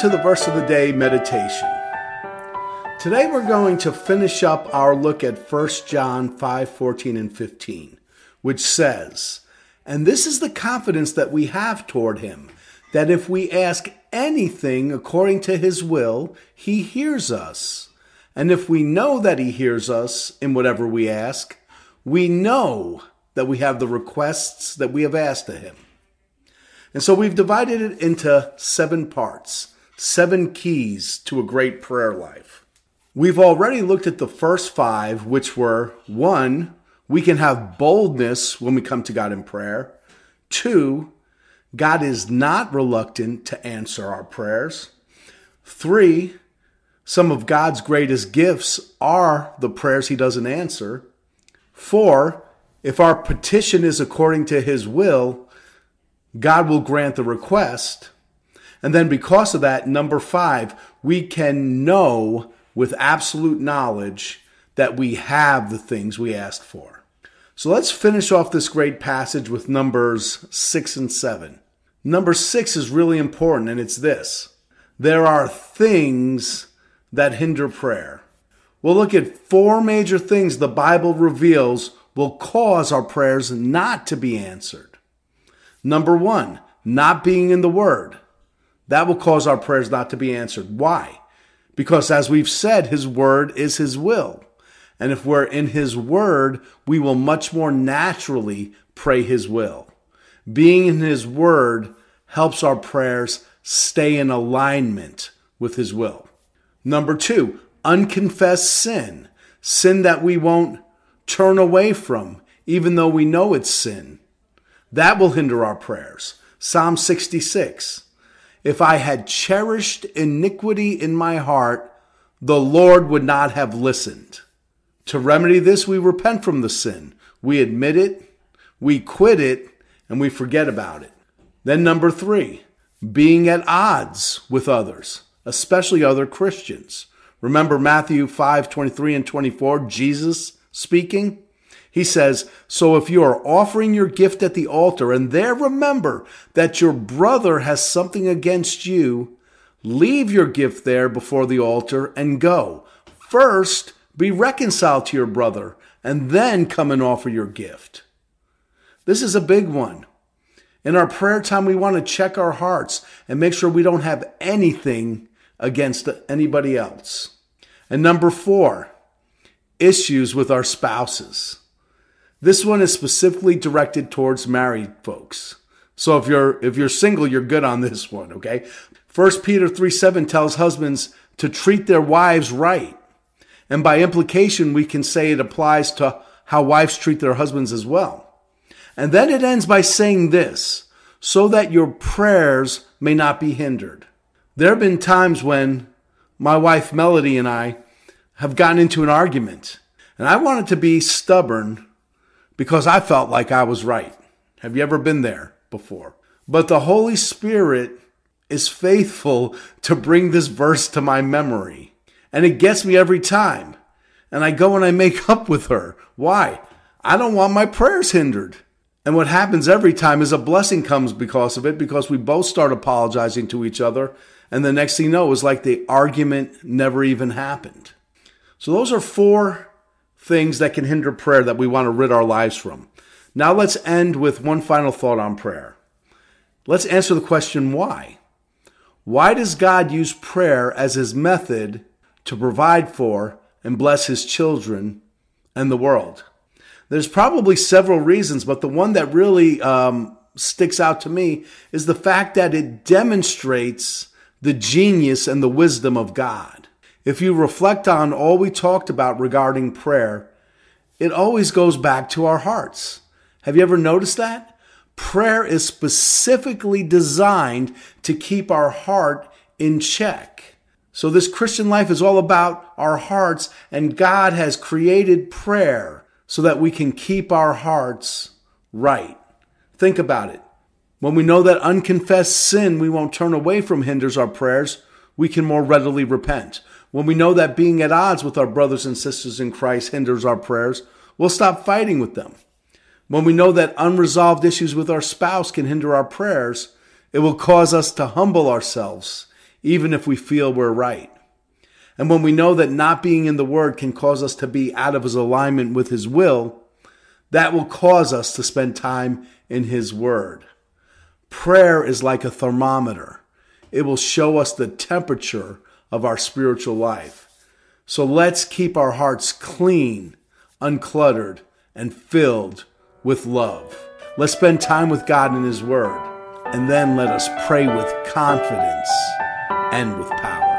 to the verse of the day meditation. Today we're going to finish up our look at 1 John 5 14 and 15, which says, And this is the confidence that we have toward him, that if we ask anything according to his will, he hears us. And if we know that he hears us in whatever we ask, we know that we have the requests that we have asked of him. And so we've divided it into seven parts, seven keys to a great prayer life. We've already looked at the first five, which were one, we can have boldness when we come to God in prayer. Two, God is not reluctant to answer our prayers. Three, some of God's greatest gifts are the prayers he doesn't answer. Four, if our petition is according to his will, God will grant the request. And then because of that, number five, we can know with absolute knowledge that we have the things we asked for. So let's finish off this great passage with numbers six and seven. Number six is really important, and it's this there are things that hinder prayer. We'll look at four major things the Bible reveals will cause our prayers not to be answered. Number one, not being in the Word. That will cause our prayers not to be answered. Why? Because as we've said, His Word is His will. And if we're in His Word, we will much more naturally pray His will. Being in His Word helps our prayers stay in alignment with His will. Number two, unconfessed sin. Sin that we won't turn away from, even though we know it's sin. That will hinder our prayers. Psalm 66. If I had cherished iniquity in my heart, the Lord would not have listened. To remedy this, we repent from the sin. We admit it, we quit it, and we forget about it. Then, number three, being at odds with others, especially other Christians. Remember Matthew 5 23 and 24, Jesus speaking? He says, So if you are offering your gift at the altar and there remember that your brother has something against you, leave your gift there before the altar and go. First, be reconciled to your brother and then come and offer your gift. This is a big one. In our prayer time, we want to check our hearts and make sure we don't have anything against anybody else. And number four, issues with our spouses. This one is specifically directed towards married folks. So if you're if you're single, you're good on this one, okay? First Peter 3 7 tells husbands to treat their wives right. And by implication, we can say it applies to how wives treat their husbands as well. And then it ends by saying this, so that your prayers may not be hindered. There have been times when my wife Melody and I have gotten into an argument, and I wanted to be stubborn because I felt like I was right. Have you ever been there before? But the Holy Spirit is faithful to bring this verse to my memory. And it gets me every time. And I go and I make up with her. Why? I don't want my prayers hindered. And what happens every time is a blessing comes because of it, because we both start apologizing to each other. And the next thing you know, it was like the argument never even happened. So those are four things that can hinder prayer that we want to rid our lives from. Now let's end with one final thought on prayer. Let's answer the question why? Why does God use prayer as his method to provide for and bless his children and the world? There's probably several reasons, but the one that really um, sticks out to me is the fact that it demonstrates the genius and the wisdom of God. If you reflect on all we talked about regarding prayer, it always goes back to our hearts. Have you ever noticed that? Prayer is specifically designed to keep our heart in check. So this Christian life is all about our hearts and God has created prayer so that we can keep our hearts right. Think about it. When we know that unconfessed sin we won't turn away from hinders our prayers, we can more readily repent. When we know that being at odds with our brothers and sisters in Christ hinders our prayers, we'll stop fighting with them. When we know that unresolved issues with our spouse can hinder our prayers, it will cause us to humble ourselves, even if we feel we're right. And when we know that not being in the Word can cause us to be out of His alignment with His will, that will cause us to spend time in His Word. Prayer is like a thermometer. It will show us the temperature of our spiritual life. So let's keep our hearts clean, uncluttered, and filled with love. Let's spend time with God in His Word, and then let us pray with confidence and with power.